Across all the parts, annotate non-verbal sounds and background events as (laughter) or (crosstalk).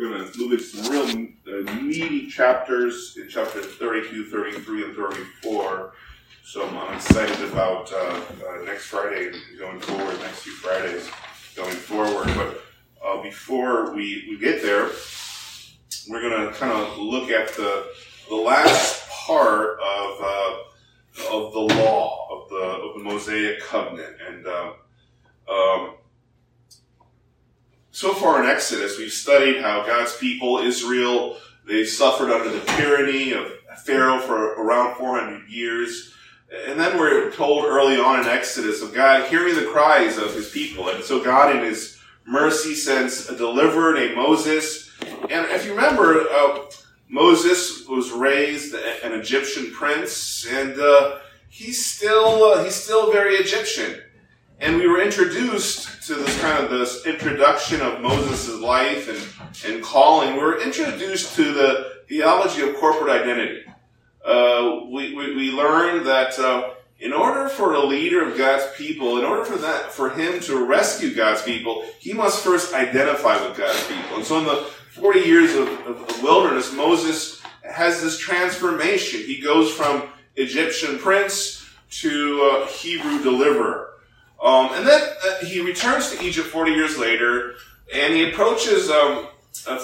we're going to move into some real uh, meaty chapters in chapter 32, 33, and 34. So I'm excited about uh, uh, next Friday going forward, next few Fridays going forward. But uh, before we, we get there, we're going to kind of look at the, the last part of, uh, of the law, of the, of the Mosaic covenant. And uh, um, so far in Exodus, we've studied how God's people, Israel, they suffered under the tyranny of Pharaoh for around 400 years. And then we're told early on in Exodus of God hearing the cries of his people. And so God in his mercy sends a deliverer named Moses. And if you remember, uh, Moses was raised an Egyptian prince, and uh, he's still uh, he's still very Egyptian. And we were introduced to this kind of this introduction of Moses' life and, and calling. We were introduced to the theology of corporate identity. Uh, we, we, we learned that uh, in order for a leader of God's people, in order for that, for him to rescue God's people, he must first identify with God's people. And so in the 40 years of, of, of wilderness, Moses has this transformation. He goes from Egyptian prince to uh, Hebrew deliverer. Um, and uh, he returns to Egypt 40 years later, and he approaches um,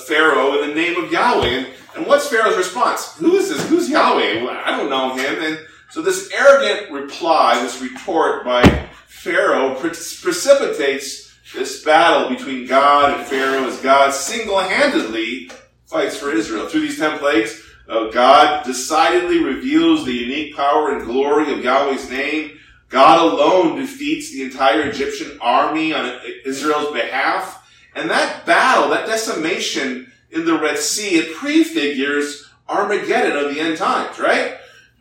Pharaoh in the name of Yahweh. And, and what's Pharaoh's response? Who is this? Who's Yahweh? I don't know him. And so this arrogant reply, this retort by Pharaoh pre- precipitates this battle between God and Pharaoh as God single-handedly fights for Israel. Through these ten plagues, uh, God decidedly reveals the unique power and glory of Yahweh's name. God alone defeats the entire Egyptian army on Israel's behalf. And that battle, that decimation in the Red Sea, it prefigures Armageddon of the end times, right?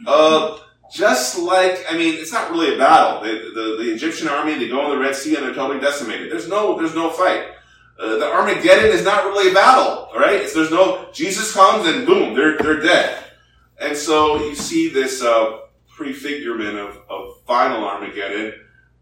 Uh, just like, I mean, it's not really a battle. The, the, Egyptian army, they go in the Red Sea and they're totally decimated. There's no, there's no fight. Uh, the Armageddon is not really a battle, right? It's, there's no, Jesus comes and boom, they're, they're dead. And so you see this, uh, prefigurement of, of final Armageddon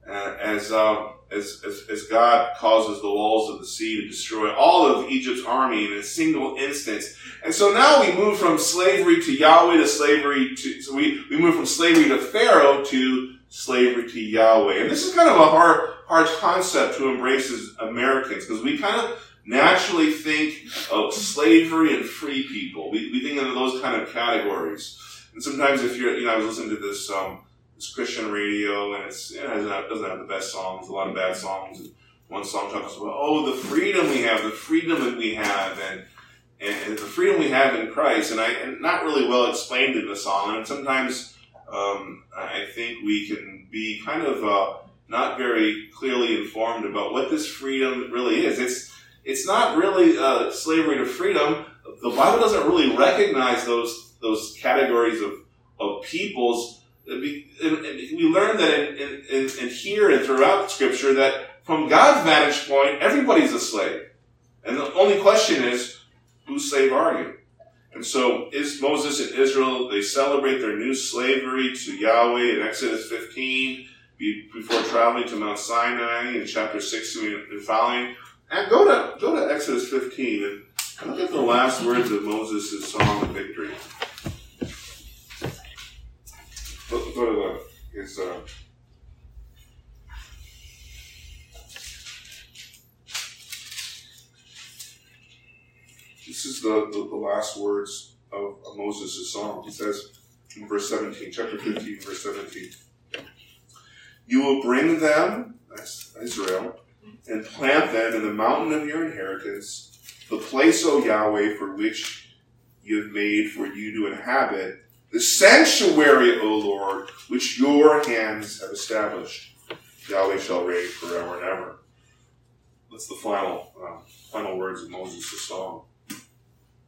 uh, as, um, as, as, as, God causes the walls of the sea to destroy all of Egypt's army in a single instance. And so now we move from slavery to Yahweh to slavery to, so we, we move from slavery to Pharaoh to slavery to Yahweh. And this is kind of a hard, hard concept to embrace as Americans because we kind of naturally think of slavery and free people. We, we think of those kind of categories. And sometimes if you're, you know, I was listening to this, um, this Christian radio and it's, it have, doesn't have the best songs, a lot of bad songs. And one song talks about, oh, the freedom we have, the freedom that we have, and, and the freedom we have in Christ. And I, and not really well explained in the song. And sometimes, um, I think we can be kind of, uh, not very clearly informed about what this freedom really is. It's, it's not really, uh, slavery to freedom. The Bible doesn't really recognize those those categories of, of peoples. We learn that in, in, in, here and throughout Scripture that from God's vantage point, everybody's a slave. And the only question is, whose slave are you? And so is Moses and Israel, they celebrate their new slavery to Yahweh in Exodus 15 before traveling to Mount Sinai in chapter 6 and following. And go to, go to Exodus 15 and look at the last words of Moses' song of victory. Go, go the his. Uh, this is the, the, the last words of, of Moses' song. He says in verse 17, chapter 15, verse 17. You will bring them, Israel, and plant them in the mountain of your inheritance, the place, O Yahweh, for which you have made for you to inhabit, the sanctuary, O Lord, which your hands have established. Yahweh shall reign forever and ever. That's the final, uh, final words of Moses' song.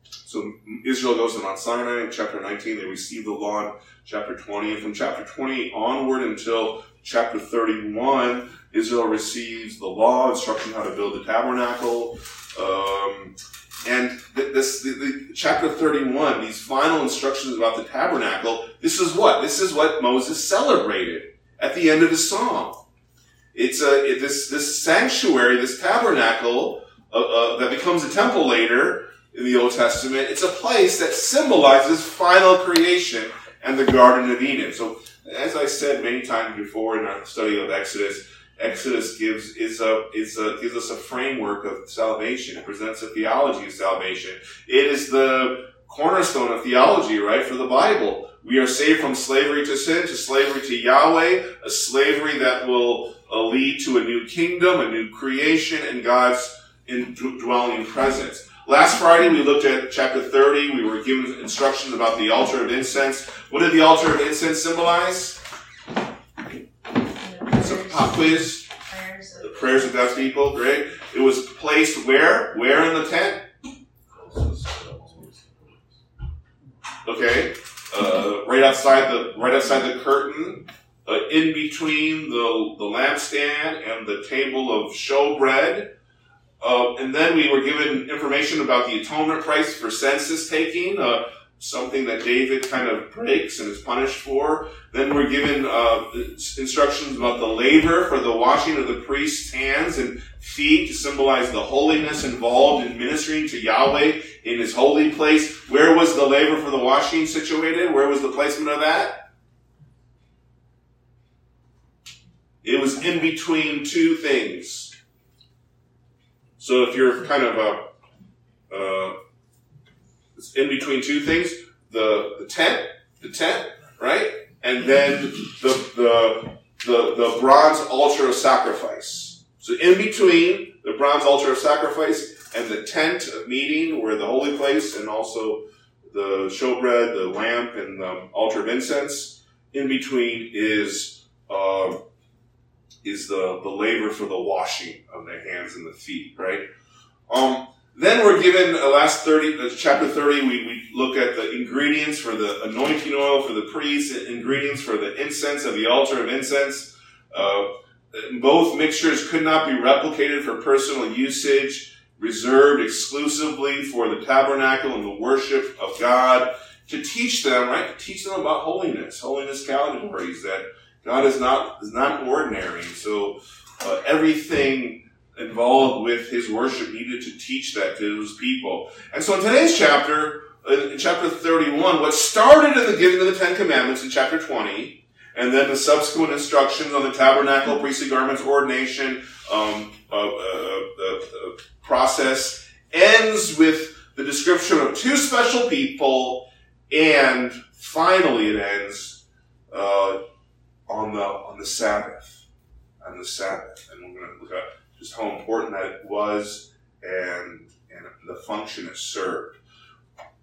So Israel goes to Mount Sinai in chapter 19. They receive the law in chapter 20. And from chapter 20 onward until chapter 31, Israel receives the law, instruction how to build the tabernacle, um, and this, the, the, chapter 31, these final instructions about the tabernacle, this is what? This is what Moses celebrated at the end of his song. It's a, it, this, this sanctuary, this tabernacle, uh, uh, that becomes a temple later, in the Old Testament. It's a place that symbolizes final creation and the Garden of Eden. So, as I said many times before in our study of Exodus, Exodus gives is a is a gives us a framework of salvation. It presents a theology of salvation. It is the cornerstone of theology, right, for the Bible. We are saved from slavery to sin, to slavery to Yahweh, a slavery that will uh, lead to a new kingdom, a new creation, and God's indwelling presence. Last Friday we looked at chapter 30. We were given instructions about the altar of incense. What did the altar of incense symbolize? Quiz. The prayers of God's people. Great. It was placed where? Where in the tent? Okay. Uh, right outside the right outside the curtain, uh, in between the the lampstand and the table of showbread. Uh, and then we were given information about the atonement price for census taking, uh, something that David kind of breaks and is punished for. Then we're given uh, instructions about the laver for the washing of the priest's hands and feet to symbolize the holiness involved in ministering to Yahweh in his holy place. Where was the laver for the washing situated? Where was the placement of that? It was in between two things. So if you're kind of a, uh, it's in between two things, the, the tent, the tent, right? And then the, the, the, the bronze altar of sacrifice. So in between the bronze altar of sacrifice and the tent of meeting, where the holy place and also the showbread, the lamp, and the altar of incense. In between is uh, is the the laver for the washing of the hands and the feet, right? Um, then we're given uh, last thirty, uh, chapter thirty. We, we look at the ingredients for the anointing oil for the priest, ingredients for the incense of the altar of incense. Uh, both mixtures could not be replicated for personal usage reserved exclusively for the tabernacle and the worship of God, to teach them, right? To teach them about holiness, holiness categories, that God is not, is not ordinary. So, uh, everything involved with his worship needed to teach that to his people. And so in today's chapter, in chapter 31, what started in the giving of the Ten Commandments in chapter 20, and then the subsequent instructions on the tabernacle, priestly garments, ordination, um, uh, uh, uh, process ends with the description of two special people, and finally it ends uh, on the on the Sabbath, on the Sabbath, and we're going to look at just how important that was and and the function it served.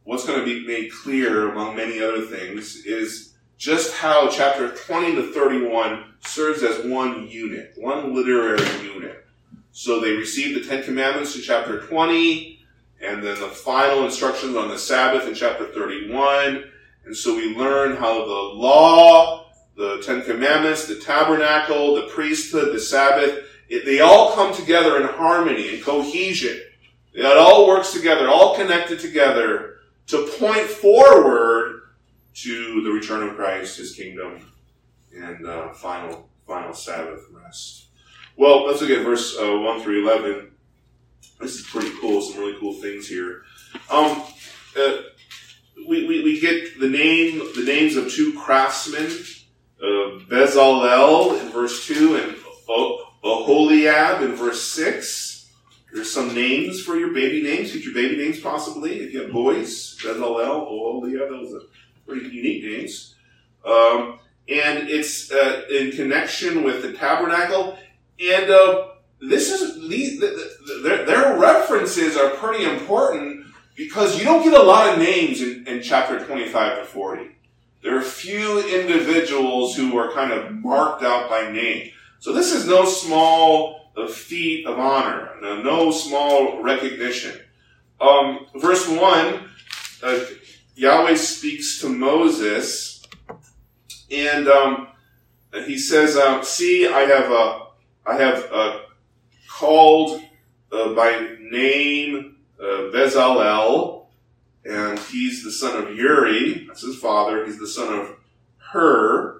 What's going to be made clear, among many other things, is just how chapter 20 to 31 serves as one unit, one literary unit. So they received the Ten Commandments in chapter 20, and then the final instructions on the Sabbath in chapter 31. And so we learn how the law, the Ten Commandments, the tabernacle, the priesthood, the Sabbath, it, they all come together in harmony and cohesion. It all works together, all connected together to point forward to the return of Christ, His kingdom, and uh, final final Sabbath rest. Well, let's look at verse uh, 1 through 11. This is pretty cool, some really cool things here. Um, uh, we, we, we, get the name, the names of two craftsmen, uh, Bezalel in verse 2 and Oholiab in verse 6. There's some names for your baby names, future baby names possibly, if you have boys. Bezalel, Oholiab, those are pretty unique names. Um, and it's uh, in connection with the tabernacle and uh, this is these their, their references are pretty important because you don't get a lot of names in, in chapter 25 to 40. There are few individuals who are kind of marked out by name. So this is no small uh, feat of honor, no, no small recognition. Um, verse 1, uh, Yahweh speaks to Moses, and um, he says, uh, See, I have a I have uh, called uh, by name uh, Bezalel, and he's the son of Uri. That's his father. He's the son of Hur.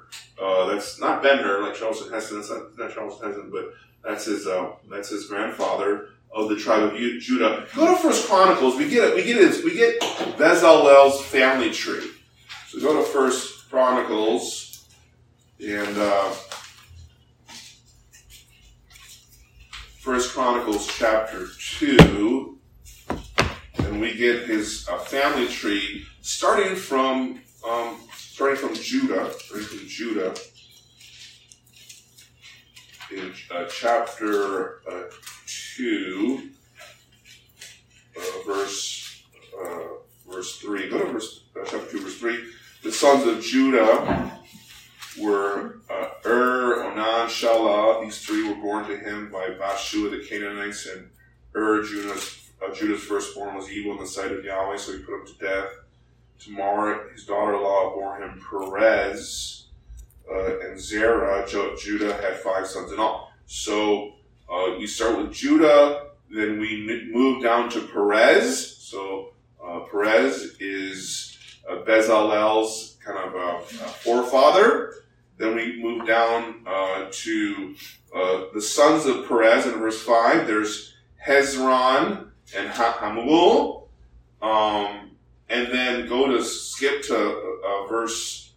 Uh, that's not Ben Hur, like Charlton Heston. That's not, not Charlton Heston, but that's his. Uh, that's his grandfather. of the tribe of Judah. Go to First Chronicles. We get it. We get it. We get Bezalel's family tree. So go to First Chronicles, and uh, First Chronicles chapter two, and we get his uh, family tree starting from um, starting from Judah, starting from Judah in uh, chapter uh, 2, uh, verse, uh, verse 3. Go to verse, uh, chapter 2, verse 3. The sons of Judah were uh, Ur, Onan, Shelah. These three were born to him by Bathshua the Canaanites, and Ur, Judah's, Judah's firstborn, was evil in the sight of Yahweh, so he put him to death. Tamar, his daughter-in-law, bore him Perez, uh, and Zerah. Judah had five sons in all. So uh, we start with Judah, then we move down to Perez. So uh, Perez is uh, Bezalel's kind of a, a, forefather. Then we move down uh, to uh, the sons of Perez in verse 5. There's Hezron and Hamul. Um, and then go to skip to uh, verse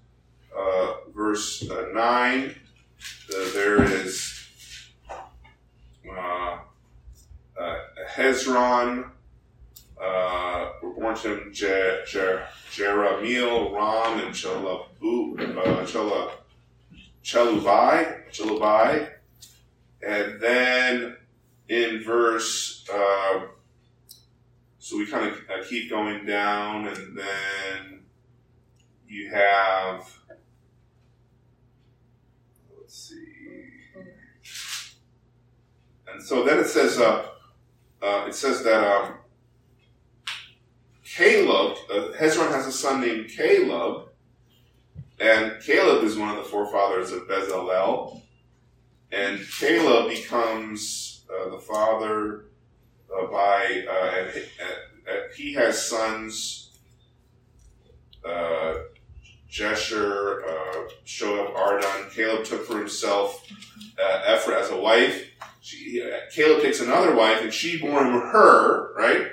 verse 9. there is uh, uh, Hezron, uh, were born to him Je, Je, Jerahmeel, Ram, and Chelabu, uh, Chelubai, Chelubai. And then in verse, uh, so we kind of uh, keep going down, and then you have, let's see. And so then it says, uh, uh, it says that um, Caleb, uh, Hezron has a son named Caleb, and Caleb is one of the forefathers of Bezalel, and Caleb becomes uh, the father uh, by, uh, and, and, he has sons, uh, Jesher, uh, Shoab, Ardon. Caleb took for himself uh, Ephra as a wife. She, Caleb takes another wife, and she bore him Hur, right?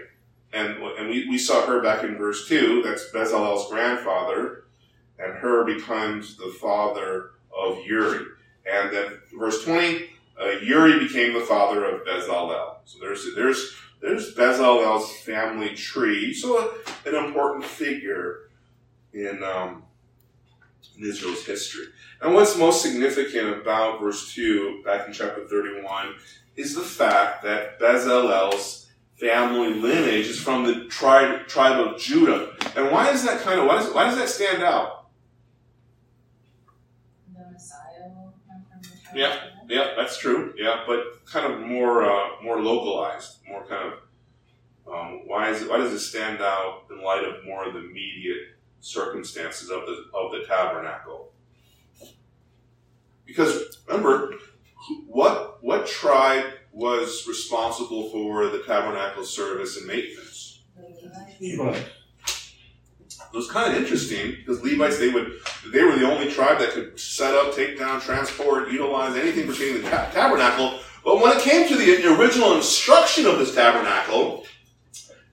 And, and we, we saw Hur back in verse 2. That's Bezalel's grandfather. And Hur becomes the father of Uri. And then verse 20, uh, Uri became the father of Bezalel. So there's, there's, there's Bezalel's family tree. So an important figure in, um, in Israel's history. And what's most significant about verse 2, back in chapter 31, is the fact that Bezalel's family lineage is from the tribe, tribe of Judah. And why is that kind of, why does, why does that stand out? The Messiah will Yeah, that's true. Yeah, but kind of more, uh, more localized, more kind of, um, why is it, why does it stand out in light of more of the immediate circumstances of the of the tabernacle. Because remember, what what tribe was responsible for the tabernacle service and maintenance? Levites. It was kind of interesting because Levites they would they were the only tribe that could set up, take down, transport, utilize anything pertaining to the ta- tabernacle. But when it came to the original instruction of this tabernacle,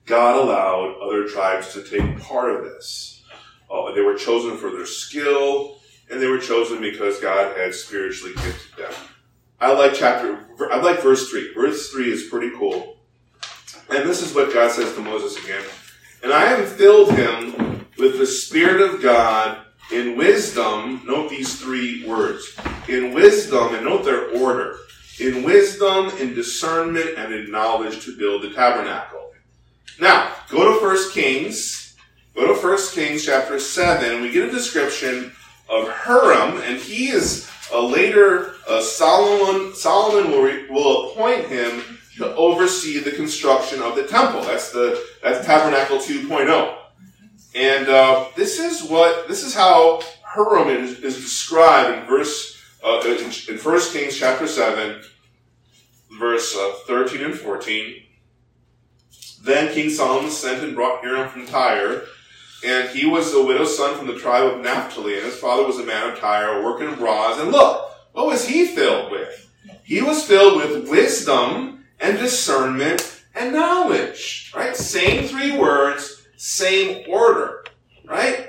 God allowed other tribes to take part of this. Uh, they were chosen for their skill, and they were chosen because God had spiritually gifted them. I like chapter, I like verse 3. Verse 3 is pretty cool. And this is what God says to Moses again. And I have filled him with the Spirit of God in wisdom. Note these three words. In wisdom, and note their order. In wisdom, in discernment, and in knowledge to build the tabernacle. Now, go to 1 Kings Go to 1 Kings chapter 7, and we get a description of Huram, and he is a later uh, Solomon. Solomon will, will appoint him to oversee the construction of the temple. That's the that's Tabernacle 2.0. And uh, this is what this is how Huram is, is described in verse uh, in, in 1 Kings chapter 7, verse uh, 13 and 14. Then King Solomon sent and brought Hiram from Tyre and he was a widow's son from the tribe of Naphtali, and his father was a man of Tyre, working in bronze. And look, what was he filled with? He was filled with wisdom and discernment and knowledge. Right? Same three words, same order. Right?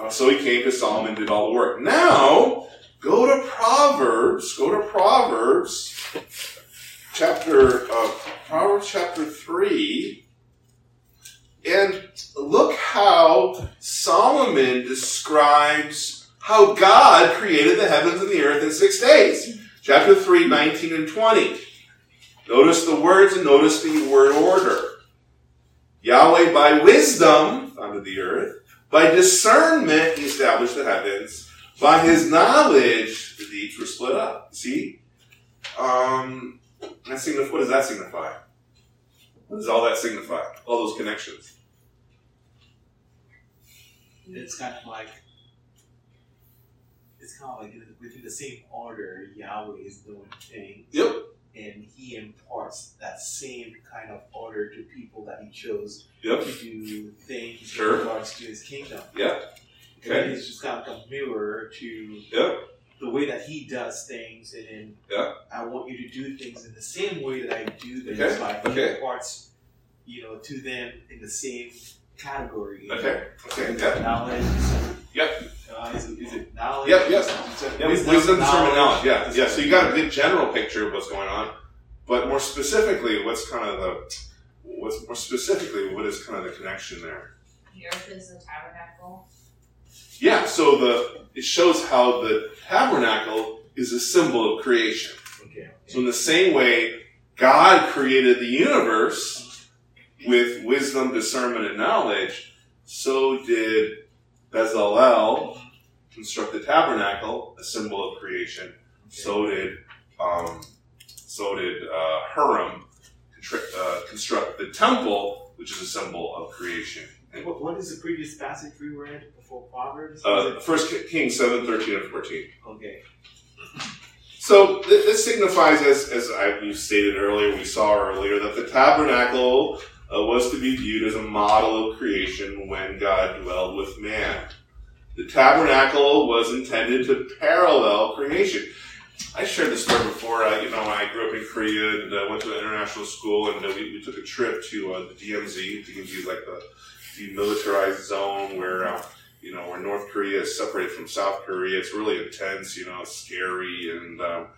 Uh, so he came to Solomon did all the work. Now, go to Proverbs. Go to Proverbs, chapter uh, Proverbs chapter three, and look how Solomon describes how God created the heavens and the earth in six days. Chapter 3, 19 and 20. Notice the words and notice the word order. Yahweh by wisdom founded the earth. By discernment, he established the heavens. By his knowledge, the deeps were split up. See? Um, that signif- what does that signify? What does all that signify? All those connections. It's kind of like it's kind of like within the same order Yahweh is doing things. Yep. And he imparts that same kind of order to people that he chose Yep. to do things Sure. in regards to his kingdom. Yeah. And Okay. it's just kind of like a mirror to Yep. the way that he does things, and then Yeah. I want you to do things in the same way that I do things Okay, So he okay. imparts, you know, to them in the same category. Okay. Okay. Knowledge. Yep. Uh, is, it, is it knowledge? Yep, yep. Yeah, wisdom, wisdom discernment, knowledge. Yeah. Yeah. So you got a good general picture of what's going on, but more specifically, what's kind of the what's more specifically what is kind of the connection there? The earth is the tabernacle. Yeah. So the it shows how the tabernacle is a symbol of creation. Okay. So in the same way, God created the universe with wisdom, discernment, and knowledge. So did Bezalel construct the tabernacle, a symbol of creation. So did um, so did uh, Huram contri- uh, construct the temple, which is a symbol of creation. And what, what is the previous passage we read before Proverbs? Uh, First Kings 7, 13, and 14. okay. So th- this signifies, as, as I, you stated earlier, we saw earlier, that the tabernacle uh, was to be viewed as a model of creation when God dwelled with man. The tabernacle was intended to parallel creation. I shared this story before. Uh, you know, I grew up in Korea and uh, went to an international school, and uh, we, we took a trip to uh, the DMZ. DMZ is like the demilitarized zone where uh, you know, where North Korea is separated from South Korea. It's really intense, you know, scary. And um,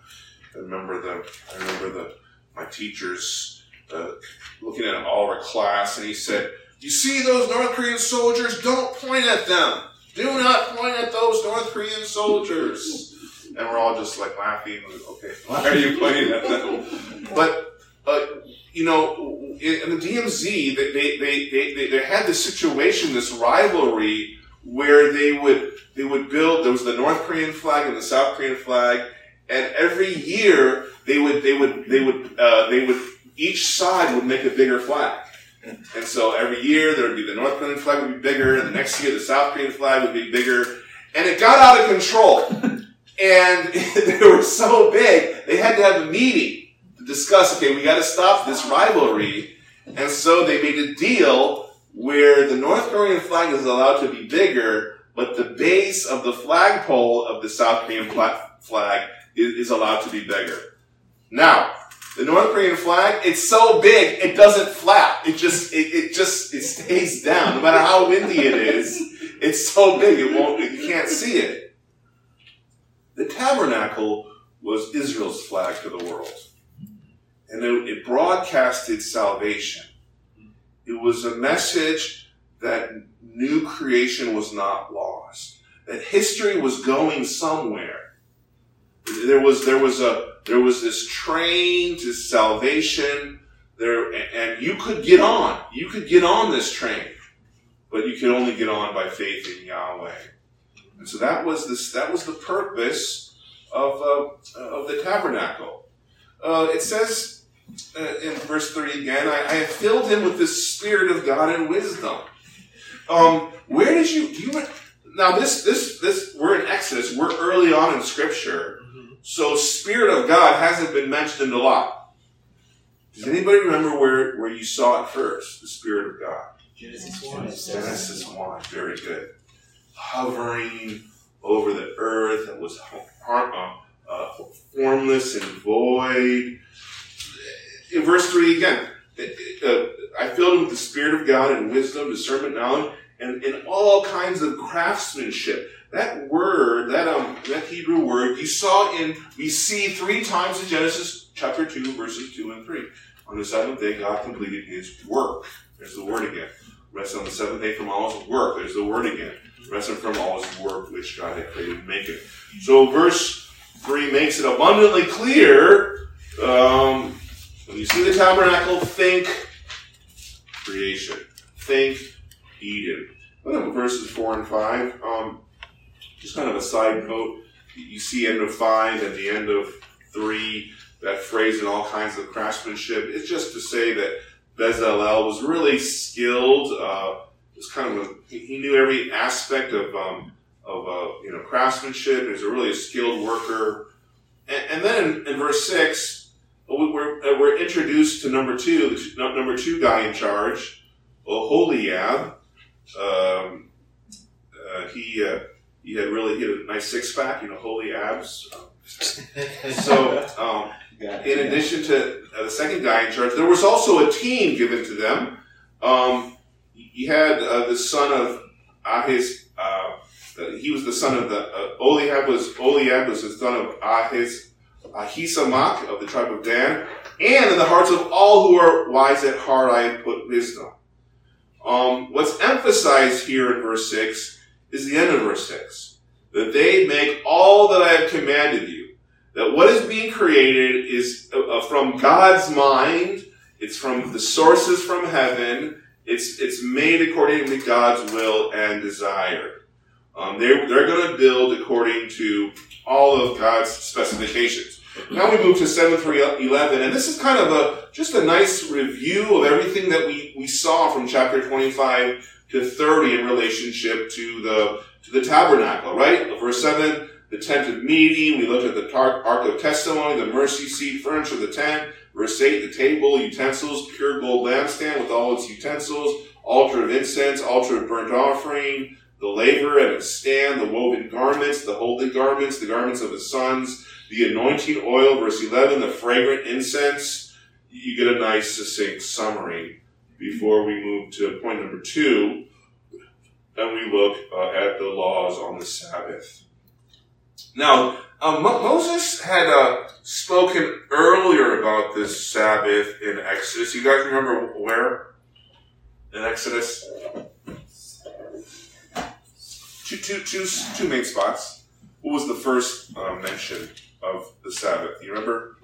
I remember the, I remember the, my teachers uh, looking at all of our class, and he said, "You see those North Korean soldiers? Don't point at them. Do not point at those North Korean soldiers." And we're all just like laughing. Okay, why are you pointing at them? But uh, you know, in, the DMZ, they, they, they, they, they, they had this situation, this rivalry where they would they would build there was the North Korean flag and the South Korean flag, and every year they would they would they would uh, they would each side would make a bigger flag. And so every year there would be the North Korean flag would be bigger, and the next year the South Korean flag would be bigger, and it got out of control. (laughs) And (laughs) they were so big, they had to have a meeting to discuss, okay, we gotta stop this rivalry. And so they made a deal where the North Korean flag is allowed to be bigger, but the base of the flagpole of the South Korean flag is allowed to be bigger. Now, the North Korean flag, it's so big, it doesn't flap. It just, it, it just, it stays down. No matter how windy it is, it's so big, it won't, you can't see it. The tabernacle was Israel's flag to the world. And it, it broadcasted salvation. It was a message that new creation was not lost. That history was going somewhere. There was, there was a, there was this train to salvation there, and you could get on. You could get on this train, but you could only get on by faith in Yahweh. And so that was this, that was the purpose of, uh, of the tabernacle. Uh, it says uh, in verse 30 again, I, I have filled him with the spirit of God and wisdom. Um, where did you, do you, now this, this, this, we're in Exodus, we're early on in scripture, so spirit of God hasn't been mentioned a lot. Does anybody remember where, where you saw it first, the spirit of God? Genesis 1. Genesis 1, very good. Hovering over the earth that was uh, uh, formless and void. in verse 3 again, uh, I filled him with the Spirit of God and wisdom, discernment, knowledge, and, and all kinds of craftsmanship. That word, that um, that Hebrew word, you saw in we see three times in Genesis chapter two, verses two and three. On the seventh day, God completed His work. There's the word again. Rest on the seventh day from all His work. There's the word again. Rest from all His work which God had created make it. So verse three makes it abundantly clear. Um, when you see the tabernacle, think creation. Think Eden. Look at verses four and five. Um, just kind of a side note. You see end of five at the end of three, that phrase in all kinds of craftsmanship. It's just to say that Bezalel was really skilled. Uh, was kind of a, he knew every aspect of um, of uh, you know craftsmanship. He was a really skilled worker. And, and then in, in, verse six, we're, we're introduced to number two, the number two guy in charge, Oholiab. Um, uh, he uh, he had really he had a nice six pack, you know, holy abs. (laughs) so, um, in addition to uh, the second guy in charge, there was also a team given to them. Um, he had uh, the son of Ahiz. Uh, he was the son of the uh, Oliab was Oliab was the son of Ahiz Ahisamach of the tribe of Dan, and in the hearts of all who are wise at heart, I have put wisdom. Um, what's emphasized here in verse 6 is the end of verse 6. That they make all that I have commanded you. That what is being created is uh, uh, from God's mind. It's from the sources from heaven. It's, it's made according to God's will and desire. Um, they're, they're going to build according to all of God's specifications. Now we move to 7 through 11, and this is kind of a, just a nice review of everything that we, we saw from chapter 25 to 30 in relationship to the, to the tabernacle, right? Verse 7, the tent of meeting, we looked at the ark of testimony, the mercy seat, furniture of the tent. Verse 8, the table, utensils, pure gold lampstand with all its utensils, altar of incense, altar of burnt offering, the laver and its stand, the woven garments, the holy garments, the garments of his sons, the anointing oil, verse 11, the fragrant incense. You get a nice succinct summary before we move to point number two, and we look uh, at the laws on the Sabbath. Now, uh, Moses had uh, spoken earlier about this Sabbath in Exodus. You guys remember where? In Exodus? Two, two, two, two main spots. What was the first uh, mention? of the Sabbath. You remember?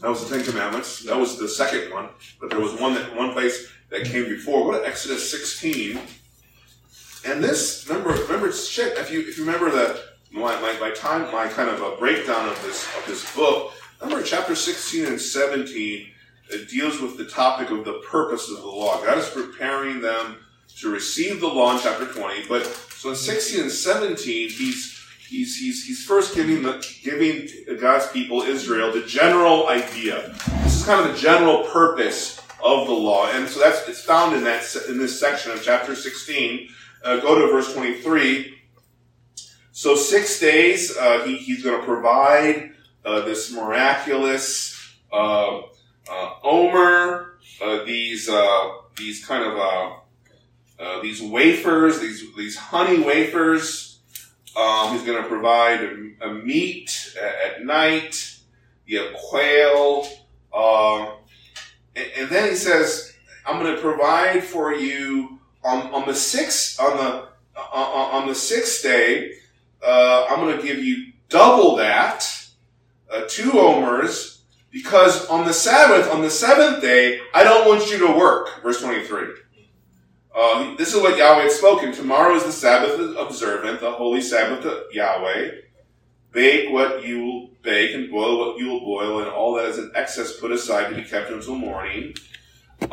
That was the Ten Commandments. That was the second one. But there was one that one place that came before. To Exodus 16. And this, remember, remember, shit. If you if you remember the my, my, my time, my kind of a breakdown of this of this book. Remember, chapter 16 and 17 it deals with the topic of the purpose of the law. God is preparing them to receive the law in chapter 20, but so in 16 and 17, he's he's he's he's first giving the giving God's people Israel the general idea. This is kind of the general purpose of the law, and so that's it's found in that in this section of chapter 16. Uh, go to verse 23. So six days uh, he, he's going to provide uh, this miraculous uh, uh, omer, uh, these these kind of these wafers, these these honey wafers. Um, he's going to provide a, a meat at, at, night. You have quail, um, and, and, then he says, "I'm going to provide for you on, on the sixth on the on, on the sixth day. Uh, I'm going to give you double that, uh, two omers, because on the Sabbath, on the seventh day, I don't want you to work." Verse twenty three. Uh, this is what Yahweh had spoken. Tomorrow is the Sabbath observant, the holy Sabbath of Yahweh. Bake what you will bake and boil what you will boil, and all that is in excess put aside to be kept until morning.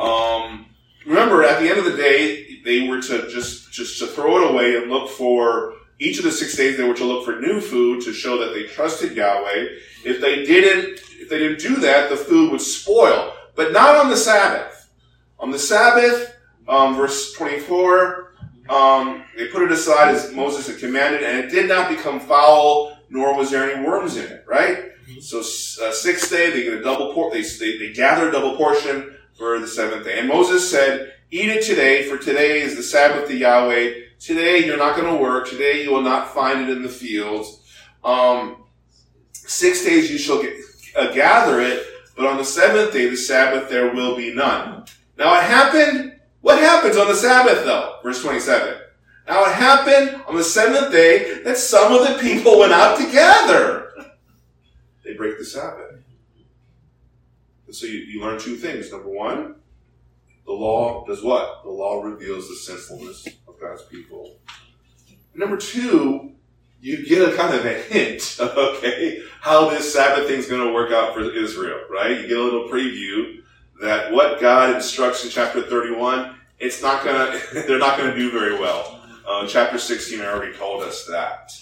Um, remember, at the end of the day, they were to just just to throw it away and look for each of the six days. They were to look for new food to show that they trusted Yahweh. If they didn't, if they didn't do that, the food would spoil. But not on the Sabbath. On the Sabbath, um, verse 24, um, they put it aside as Moses had commanded, and it did not become foul, nor was there any worms in it, right? So uh, sixth day they get a double por- they, they they gather a double portion for the seventh day. And Moses said, "Eat it today, for today is the Sabbath to Yahweh. Today you're not going to work. Today you will not find it in the fields. Um, six days you shall get, uh, gather it, but on the seventh day, the Sabbath, there will be none." Now it happened. What happens on the Sabbath though? Verse twenty-seven. Now it happened on the seventh day that some of the people went out to gather. They break the Sabbath. And so you, you learn two things. Number one, the law does what? The law reveals the sinfulness of God's people. Number two, you get a kind of a hint, (laughs) okay, how this Sabbath thing's going to work out for Israel, right? You get a little preview that what God instructs in chapter 31, it's not gonna, (laughs) they're not gonna do very well. Uh, chapter 16 already told us that.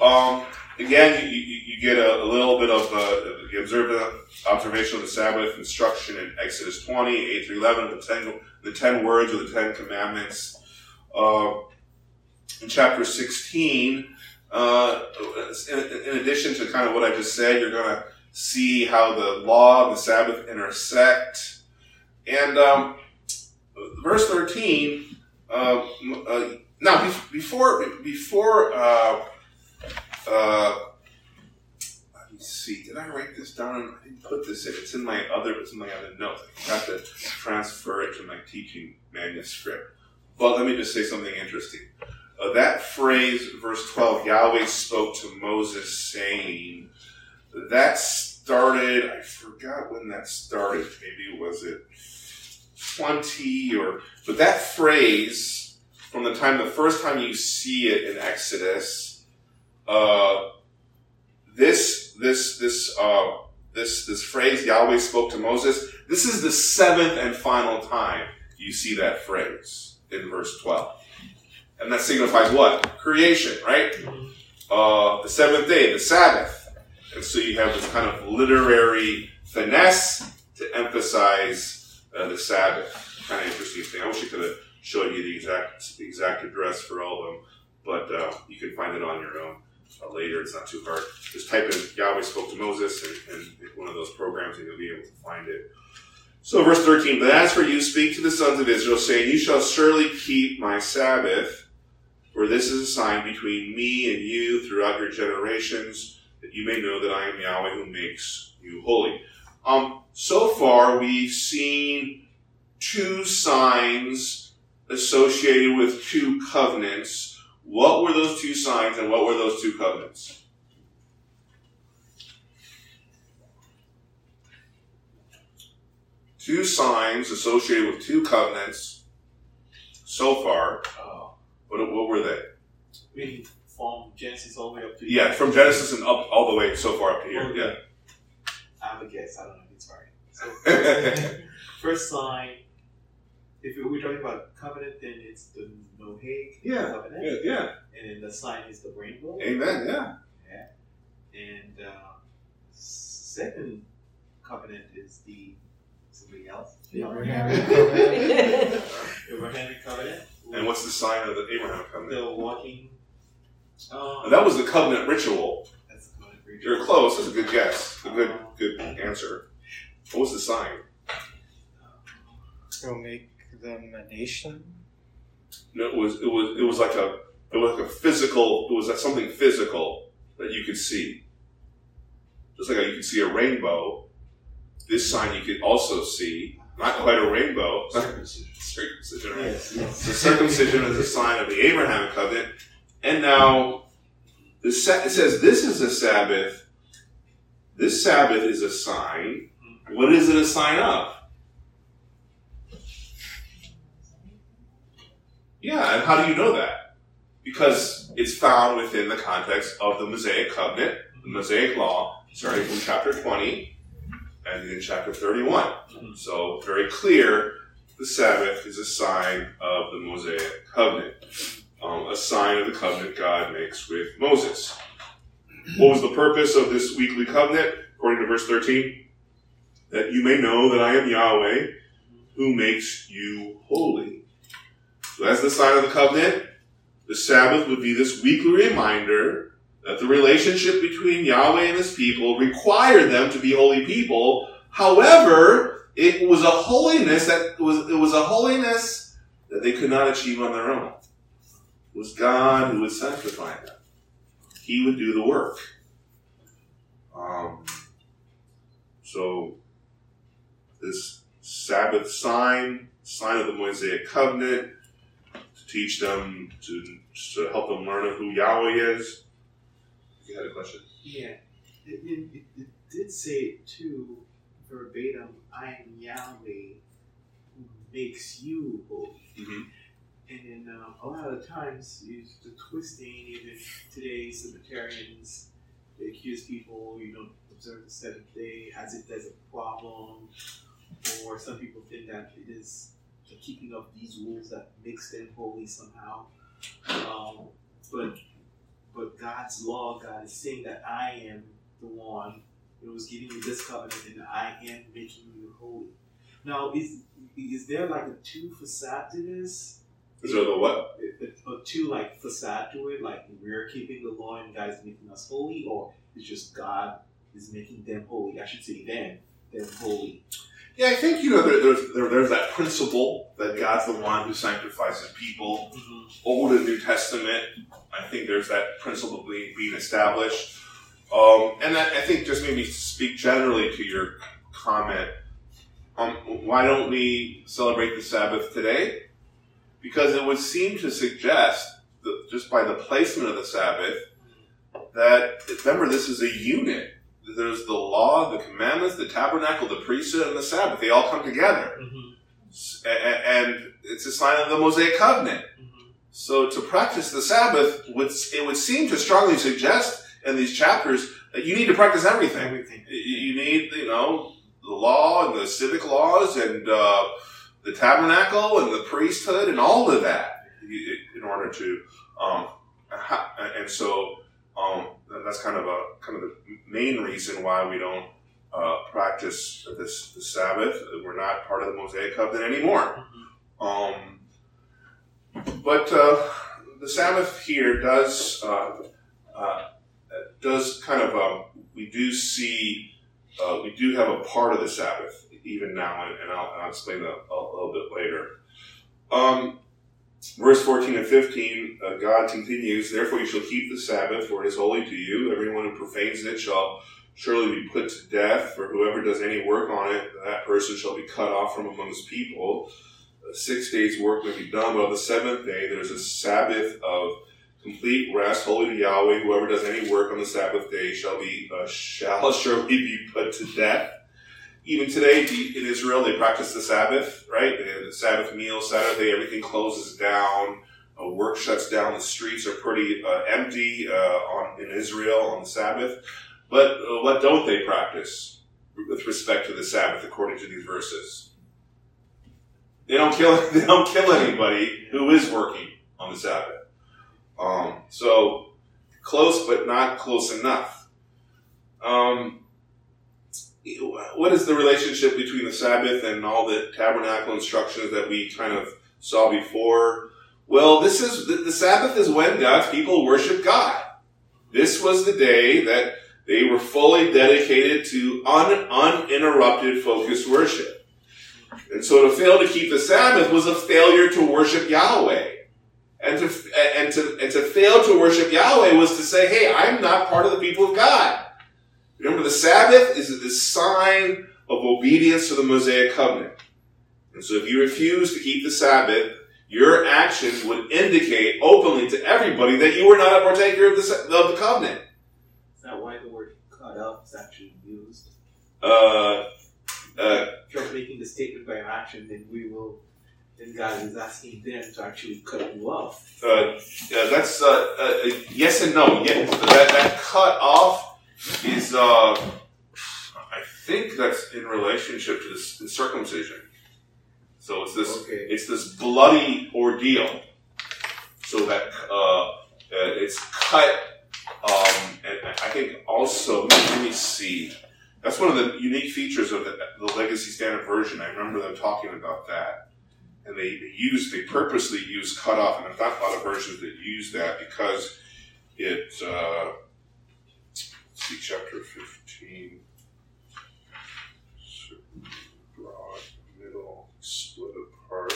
Um, again, you, you, get a, a, little bit of uh, the observant observation of the Sabbath instruction in Exodus 20, 8 through 11, the 10, the 10 words of the 10 commandments. Uh, in chapter 16, uh, in, in, addition to kind of what I just said, you're going to see how the law and the Sabbath intersect. And um, verse 13, uh, uh, now before, before uh, uh, let me see, did I write this down? I didn't put this in. It's in my other, it's in my other notes. I got to transfer it to my teaching manuscript. But let me just say something interesting. Uh, that phrase, verse 12, Yahweh spoke to Moses saying, that started, I forgot when that started. Maybe was it 20 or, but that phrase, from the time, the first time you see it in Exodus, uh, this, this, this, uh, this, this phrase, Yahweh spoke to Moses, this is the seventh and final time you see that phrase in verse 12. And that signifies what? Creation, right? Uh, the seventh day, the Sabbath. And so you have this kind of literary finesse to emphasize uh, the Sabbath. Kind of interesting thing. I wish I could have showed you the exact the exact address for all of them, but uh, you can find it on your own uh, later. It's not too hard. Just type in Yahweh spoke to Moses and, and one of those programs, and you'll be able to find it. So, verse 13, but as for you, speak to the sons of Israel, saying, You shall surely keep my Sabbath, for this is a sign between me and you throughout your generations that you may know that I am Yahweh who makes you holy. Um, so far, we've seen two signs associated with two covenants. What were those two signs and what were those two covenants? Two signs associated with two covenants so far. Uh, oh. What, what were they? From Genesis all the way up to Yeah, from Genesis and up all the way so far up to here. Okay. Yeah. I have a guess. I don't know if it's right. So (laughs) first sign, if we're talking about covenant, then it's the Noahic Yeah, covenant, yeah, yeah. and then the sign is the rainbow. Amen. Yeah. yeah. And uh, second covenant is the somebody else. The Abrahamic (laughs) covenant. Abrahamic covenant. And what's the sign of the Abraham covenant? the walking? Um, And that was the covenant ritual. that's the covenant for You're close. That's a good guess. A good, good answer. What was the sign? It'll make them a nation. No, it was. It was. It was like a. It was like a physical. It was like something physical that you could see. Just like you could see a rainbow. This sign you could also see. Not quite a rainbow. Circumcision. (laughs) Circumcision, right? Yes, yes. The circumcision is a sign of the Abrahamic covenant. And now, the sa- it says this is a Sabbath. This Sabbath is a sign. What is it a sign of? Yeah, and how do you know that? Because it's found within the context of the Mosaic covenant, the Mosaic law, starting from chapter 20 and in chapter 31. So, very clear the Sabbath is a sign of the Mosaic covenant, um, a sign of the covenant God makes with Moses. What was the purpose of this weekly covenant, according to verse 13? That you may know that I am Yahweh, who makes you holy. So, as the sign of the covenant, the Sabbath would be this weekly reminder that the relationship between Yahweh and his people required them to be holy people. However, it was a holiness that was it was a holiness that they could not achieve on their own. It was God who would sanctify them. He would do the work. Um, so this Sabbath sign, sign of the Mosaic covenant, to teach them to, to help them learn who Yahweh is. You had a question? Yeah, it, it, it, did say it too, verbatim. I am Yahweh, who makes you holy. Mhm. And then um, a lot of the times, the twisting. Even today, Sabbatarians they accuse people you don't observe the seventh day as if there's a problem, or some people think that it is the keeping of these rules that makes them holy somehow. Um, but but God's law, God is saying that I am the one who was giving you this covenant and I am making you holy. Now, is is there like a two facade to this? Is there the what? A, a two like facade to it, like we're keeping the law and God is making us holy, or it's just God is making them holy? I should say them, them holy. Yeah, I think you know there, there's there, there's that principle that God's the one who sanctifies His people. Old and New Testament, I think there's that principle being, being established. Um, and that, I think just maybe speak generally to your comment. Um, why don't we celebrate the Sabbath today? Because it would seem to suggest, that just by the placement of the Sabbath, that remember this is a unit. There's the law, the commandments, the tabernacle, the priesthood, and the Sabbath. They all come together, a- and it's a sign of the Mosaic covenant. So to practice the Sabbath would it would seem to strongly suggest in these chapters that you need to practice everything. Everything. You- You need, you know, the law and the civic laws and uh, the tabernacle and the priesthood and all of that in order to, um, and so um, that's kind of a kind of the main reason why we don't uh, practice this the Sabbath. We're not part of the Mosaic covenant anymore. Um, but uh, the Sabbath here does uh, uh, does kind of um, we do see uh, we do have a part of the Sabbath even now, and, and I'll, I'll explain that a, a little bit later. Um, verse 14 and 15, uh, God continues, Therefore you shall keep the Sabbath, for it is holy to you. Everyone who profanes it shall surely be put to death, for whoever does any work on it, that person shall be cut off from among his people. Uh, six days' work may be done, but on the seventh day there's a Sabbath of complete rest, holy to Yahweh. Whoever does any work on the Sabbath day shall be uh, shall (laughs) surely be put to death. Even today in Israel, they practice the Sabbath, right? They have The Sabbath meal, Saturday, everything closes down. Uh, work shuts down. The streets are pretty uh, empty uh, on in Israel on the Sabbath. But uh, what don't they practice with respect to the Sabbath, according to these verses? They don't kill. (laughs) They don't kill anybody who is working on the Sabbath. Um, so close, but not close enough. Um, what is the relationship between the Sabbath and all the tabernacle instructions that we kind of saw before? Well, this is the, the Sabbath is when God's people worship God. This was the day that they were fully dedicated to un, uninterrupted, focused worship. And so to fail to keep the Sabbath was a failure to worship Yahweh. And to, and to, and to fail to worship Yahweh was to say, hey, I'm not part of the people of God. Remember, the Sabbath is the sign of obedience to the Mosaic covenant. And so if you refuse to keep the Sabbath, your actions would indicate openly to everybody that you were not a partaker of the, of the covenant. Is that why the word cut off is actually used? Uh, uh, If you're making the statement by action, then we will. Then God is asking them to actually cut you off. uh, yeah, that's uh, uh, yes and no. Yes, that that cut off is. Uh, I think that's in relationship to this the circumcision. So it's this. Okay. It's this bloody ordeal. So that uh, uh, it's cut. Um, and I think also, let me see. That's one of the unique features of the, the Legacy Standard Version. I remember them talking about that and they, they use they purposely use cutoff, and there's not a lot of versions that use that because it uh, see, chapter 15. Broad, middle, split apart.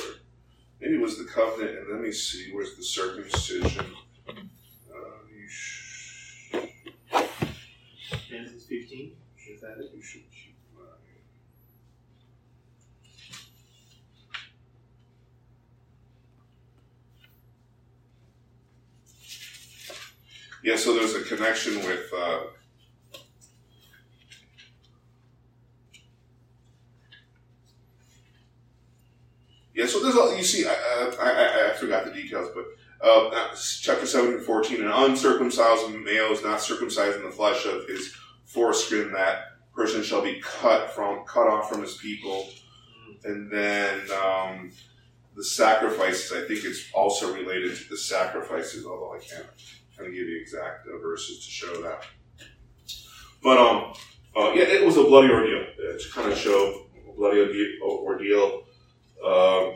Maybe it was the covenant, and let me see, where's the circumcision? Uh, Genesis 15. Is that it? you should keep Yeah, so there's a connection with uh, Yeah, so there's all you see, I, I, I, I forgot the details, but uh, chapter 7 and 14, an uncircumcised male is not circumcised in the flesh of his foreskin, that person shall be cut from, cut off from his people. And then um, the sacrifices, I think it's also related to the sacrifices, although I can't kind of give you exact uh, verses to show that. But um, uh, yeah, it was a bloody ordeal uh, to kind of show a bloody ordeal. Um,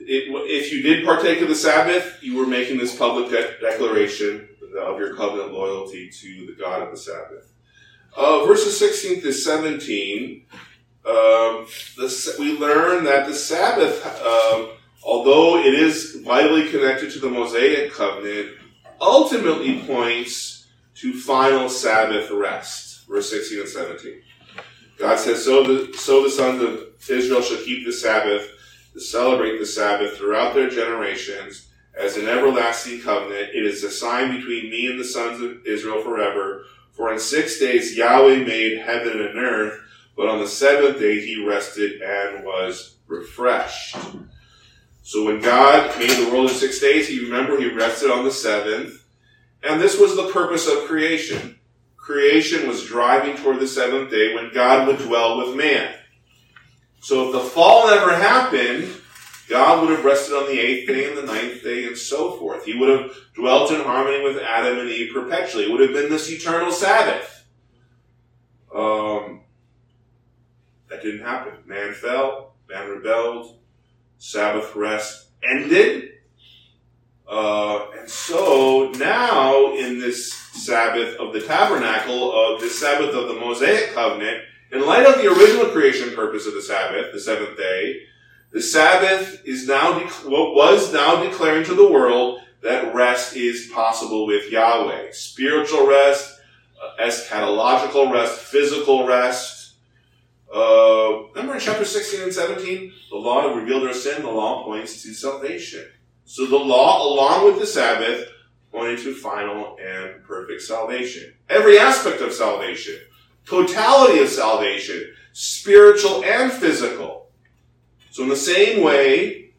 it, if you did partake of the Sabbath, you were making this public de- declaration of your covenant loyalty to the God of the Sabbath. Uh, verses 16 to 17, um, the, we learn that the Sabbath, um, although it is vitally connected to the Mosaic covenant, ultimately points to final Sabbath rest. Verse 16 and 17. God says, so the, so the sons of Israel shall keep the Sabbath to celebrate the Sabbath throughout their generations as an everlasting covenant. It is a sign between me and the sons of Israel forever. For in six days Yahweh made heaven and earth, but on the seventh day he rested and was refreshed. So when God made the world in six days, he remember he rested on the seventh. And this was the purpose of creation creation was driving toward the seventh day when God would dwell with man. So if the fall never happened, God would have rested on the eighth day and the ninth day and so forth. He would have dwelt in harmony with Adam and Eve perpetually. It would have been this eternal Sabbath. Um, that didn't happen. Man fell, man rebelled, Sabbath rest ended. Uh, and so now in this Sabbath of the tabernacle, of the Sabbath of the Mosaic covenant, in light of the original creation purpose of the Sabbath, the seventh day, the Sabbath is now de- was now declaring to the world that rest is possible with Yahweh. Spiritual rest, uh, eschatological rest, physical rest. Uh, remember in chapter 16 and 17? The law revealed our sin, the law points to salvation. So the law, along with the Sabbath, pointed to final and perfect salvation. Every aspect of salvation, totality of salvation, spiritual and physical. So in the same way,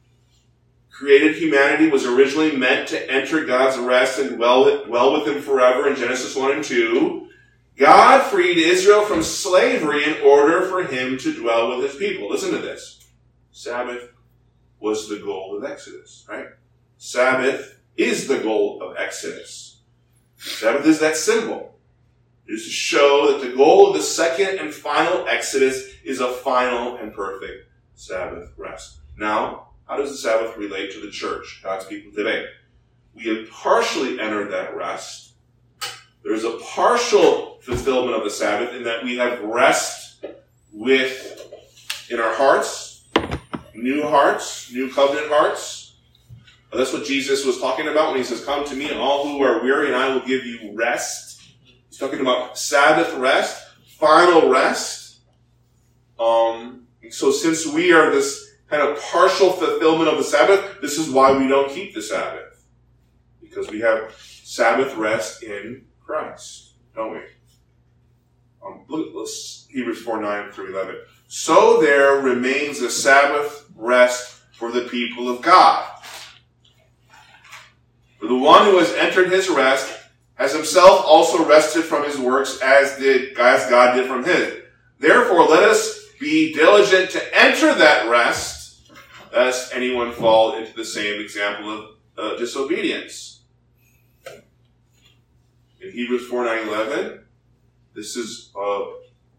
created humanity was originally meant to enter God's rest and dwell, dwell with Him forever in Genesis 1 and 2. God freed Israel from slavery in order for Him to dwell with His people. Listen to this. Sabbath was the goal of Exodus, right? Sabbath is the goal of Exodus. Sabbath is that symbol. Is to show that the goal of the second and final Exodus is a final and perfect Sabbath rest. Now, how does the Sabbath relate to the church, God's people today? We have partially entered that rest. There's a partial fulfillment of the Sabbath in that we have rest with, in our hearts, new hearts, new covenant hearts. That's what Jesus was talking about when he says, Come to me, all who are weary, and I will give you rest. He's talking about Sabbath rest, final rest. Um, so since we are this kind of partial fulfillment of the Sabbath, this is why we don't keep the Sabbath. Because we have Sabbath rest in Christ, don't we? Um, look, let's, Hebrews 4 9 through 11. So there remains a Sabbath rest for the people of God. For the one who has entered his rest has himself also rested from his works as did as God did from his. Therefore, let us be diligent to enter that rest, lest anyone fall into the same example of uh, disobedience. In Hebrews 4 9 11, this is uh,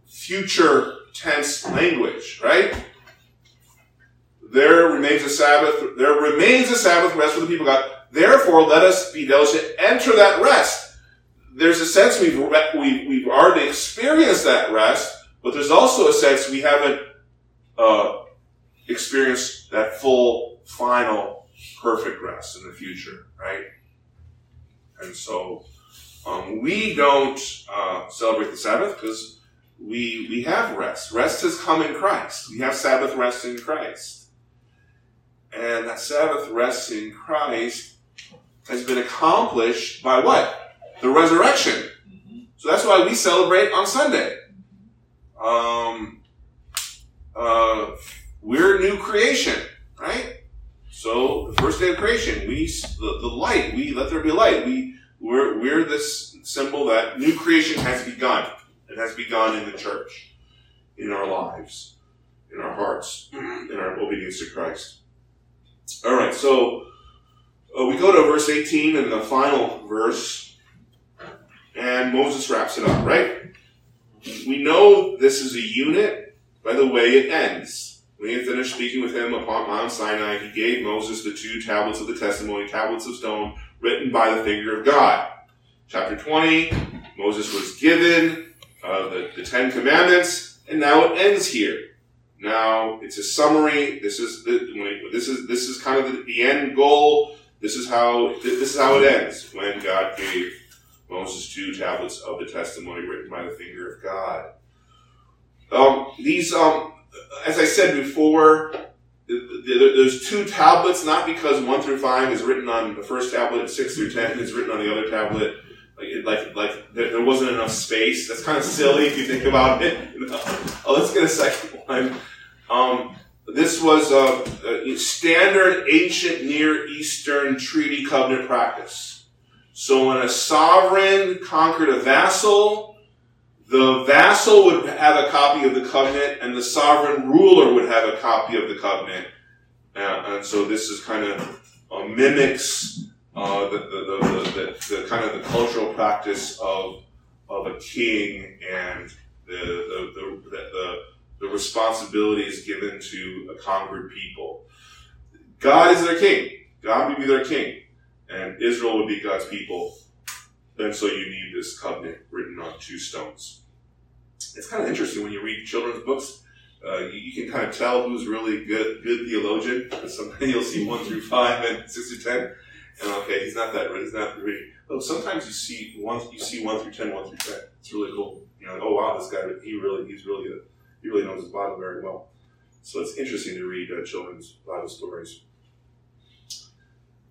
future tense language, right? There remains a Sabbath, there remains a Sabbath rest for the people of God. Therefore, let us be diligent, to enter that rest. There's a sense we've, re- we, we've already experienced that rest, but there's also a sense we haven't uh, experienced that full, final, perfect rest in the future, right? And so um, we don't uh, celebrate the Sabbath because we we have rest. Rest has come in Christ. We have Sabbath rest in Christ, and that Sabbath rest in Christ has been accomplished by what? The resurrection. So that's why we celebrate on Sunday. Um, uh, we're new creation, right? So the first day of creation, we the, the light, we let there be light. We we're we're this symbol that new creation has begun. It has begun in the church, in our lives, in our hearts, (clears throat) in our obedience to Christ. All right, so uh, we go to verse 18 and the final verse, and Moses wraps it up, right? We know this is a unit by the way it ends. When he had finished speaking with him upon Mount Sinai, he gave Moses the two tablets of the testimony, tablets of stone, written by the finger of God. Chapter 20, Moses was given uh, the, the Ten Commandments, and now it ends here. Now it's a summary. This is the, this is this is kind of the, the end goal. This is how this is how it ends when God gave Moses two tablets of the testimony written by the finger of God. Um, these, um, as I said before, there's two tablets, not because one through five is written on the first tablet and six through ten is written on the other tablet. Like, like, like there wasn't enough space. That's kind of silly if you think about it. (laughs) oh, let's get a second one. Um, this was a, a, standard ancient Near Eastern treaty covenant practice. So when a sovereign conquered a vassal, the vassal would have a copy of the covenant, and the sovereign ruler would have a copy of the covenant. Uh, and so this is kind of uh, mimics uh, the, the, the, the, kind of the cultural practice of of a king and the the, the, the, responsibilities given to a conquered people. God is their king. God would be their king, and Israel would be God's people. And so you need this covenant written on two stones. It's kind of interesting when you read children's books. Uh, you, you, can kind of tell who's really good good theologian. (laughs) Sometimes you'll see one through five and six through ten, and okay, he's not that. He's not really. But sometimes you see one. You see one through ten, one through ten. It's really cool. You know, oh wow, this guy. He really. He's really good. He really knows his Bible very well. So it's interesting to read uh, children's Bible stories.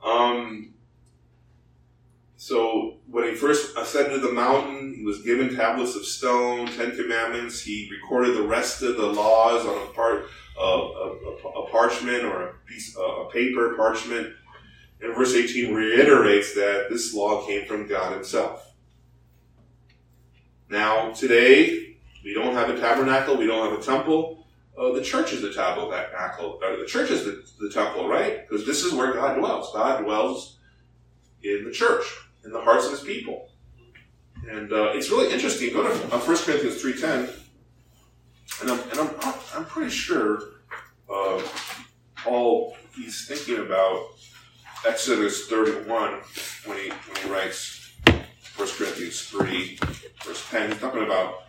Um, so when he first ascended the mountain, he was given tablets of stone, Ten Commandments. He recorded the rest of the laws on a part of a, a, a, parchment or a piece paper parchment. And verse 18 reiterates that this law came from God Himself. Now, today, we don't have a tabernacle, we don't have a temple. Uh, the church is the tabernacle. Uh, the church is the, the temple, right? Because this is where God dwells. God dwells in the church in the hearts of his people. And uh, it's really interesting. Go to uh, 1 Corinthians 3.10, and I'm, and I'm, I'm pretty sure uh, Paul, he's thinking about Exodus 31 when he, when he writes 1 Corinthians 3, verse 10. He's talking about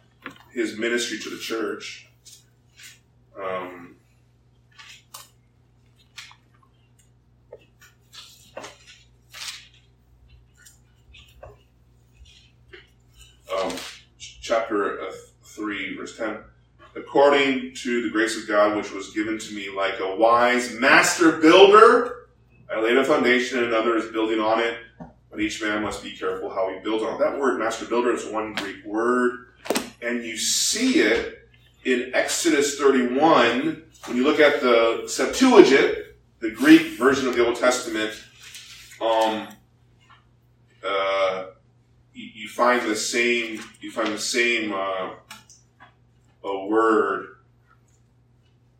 his ministry to the church. Um, chapter uh, 3, verse 10. According to the grace of God, which was given to me like a wise master builder, I laid a foundation and another is building on it. But each man must be careful how he builds on it. That word, master builder, is one Greek word. And you see it in Exodus 31. When you look at the Septuagint, the Greek version of the Old Testament, um, uh, you, find the same you find the same uh, a word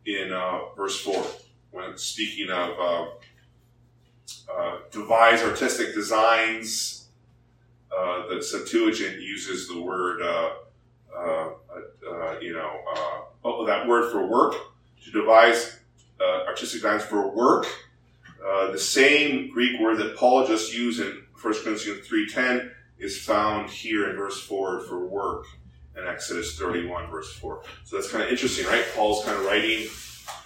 in uh, verse four when it's speaking of uh, uh, devise artistic designs. Uh, the Septuagint uses the word, uh, you know, oh, that word for work to devise artistic designs for work. the same Greek word that Paul just used in 1 Corinthians three ten is found here in verse 4 for work in Exodus 31, verse 4. So that's kind of interesting, right? Paul's kind of writing.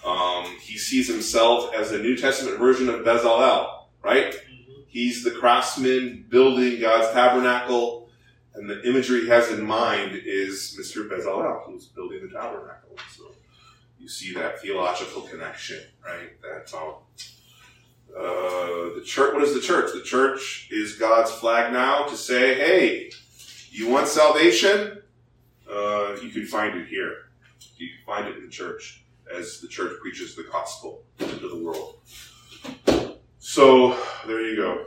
Um, he sees himself as a New Testament version of Bezalel, right? He's the craftsman building God's tabernacle, and the imagery he has in mind is Mr. Bezalel, who's building the tabernacle. So you see that theological connection, right? That's all. Uh, the church. What is the church? The church is God's flag now to say, "Hey, you want salvation? Uh, you can find it here. You can find it in the church as the church preaches the gospel to the world." So there you go.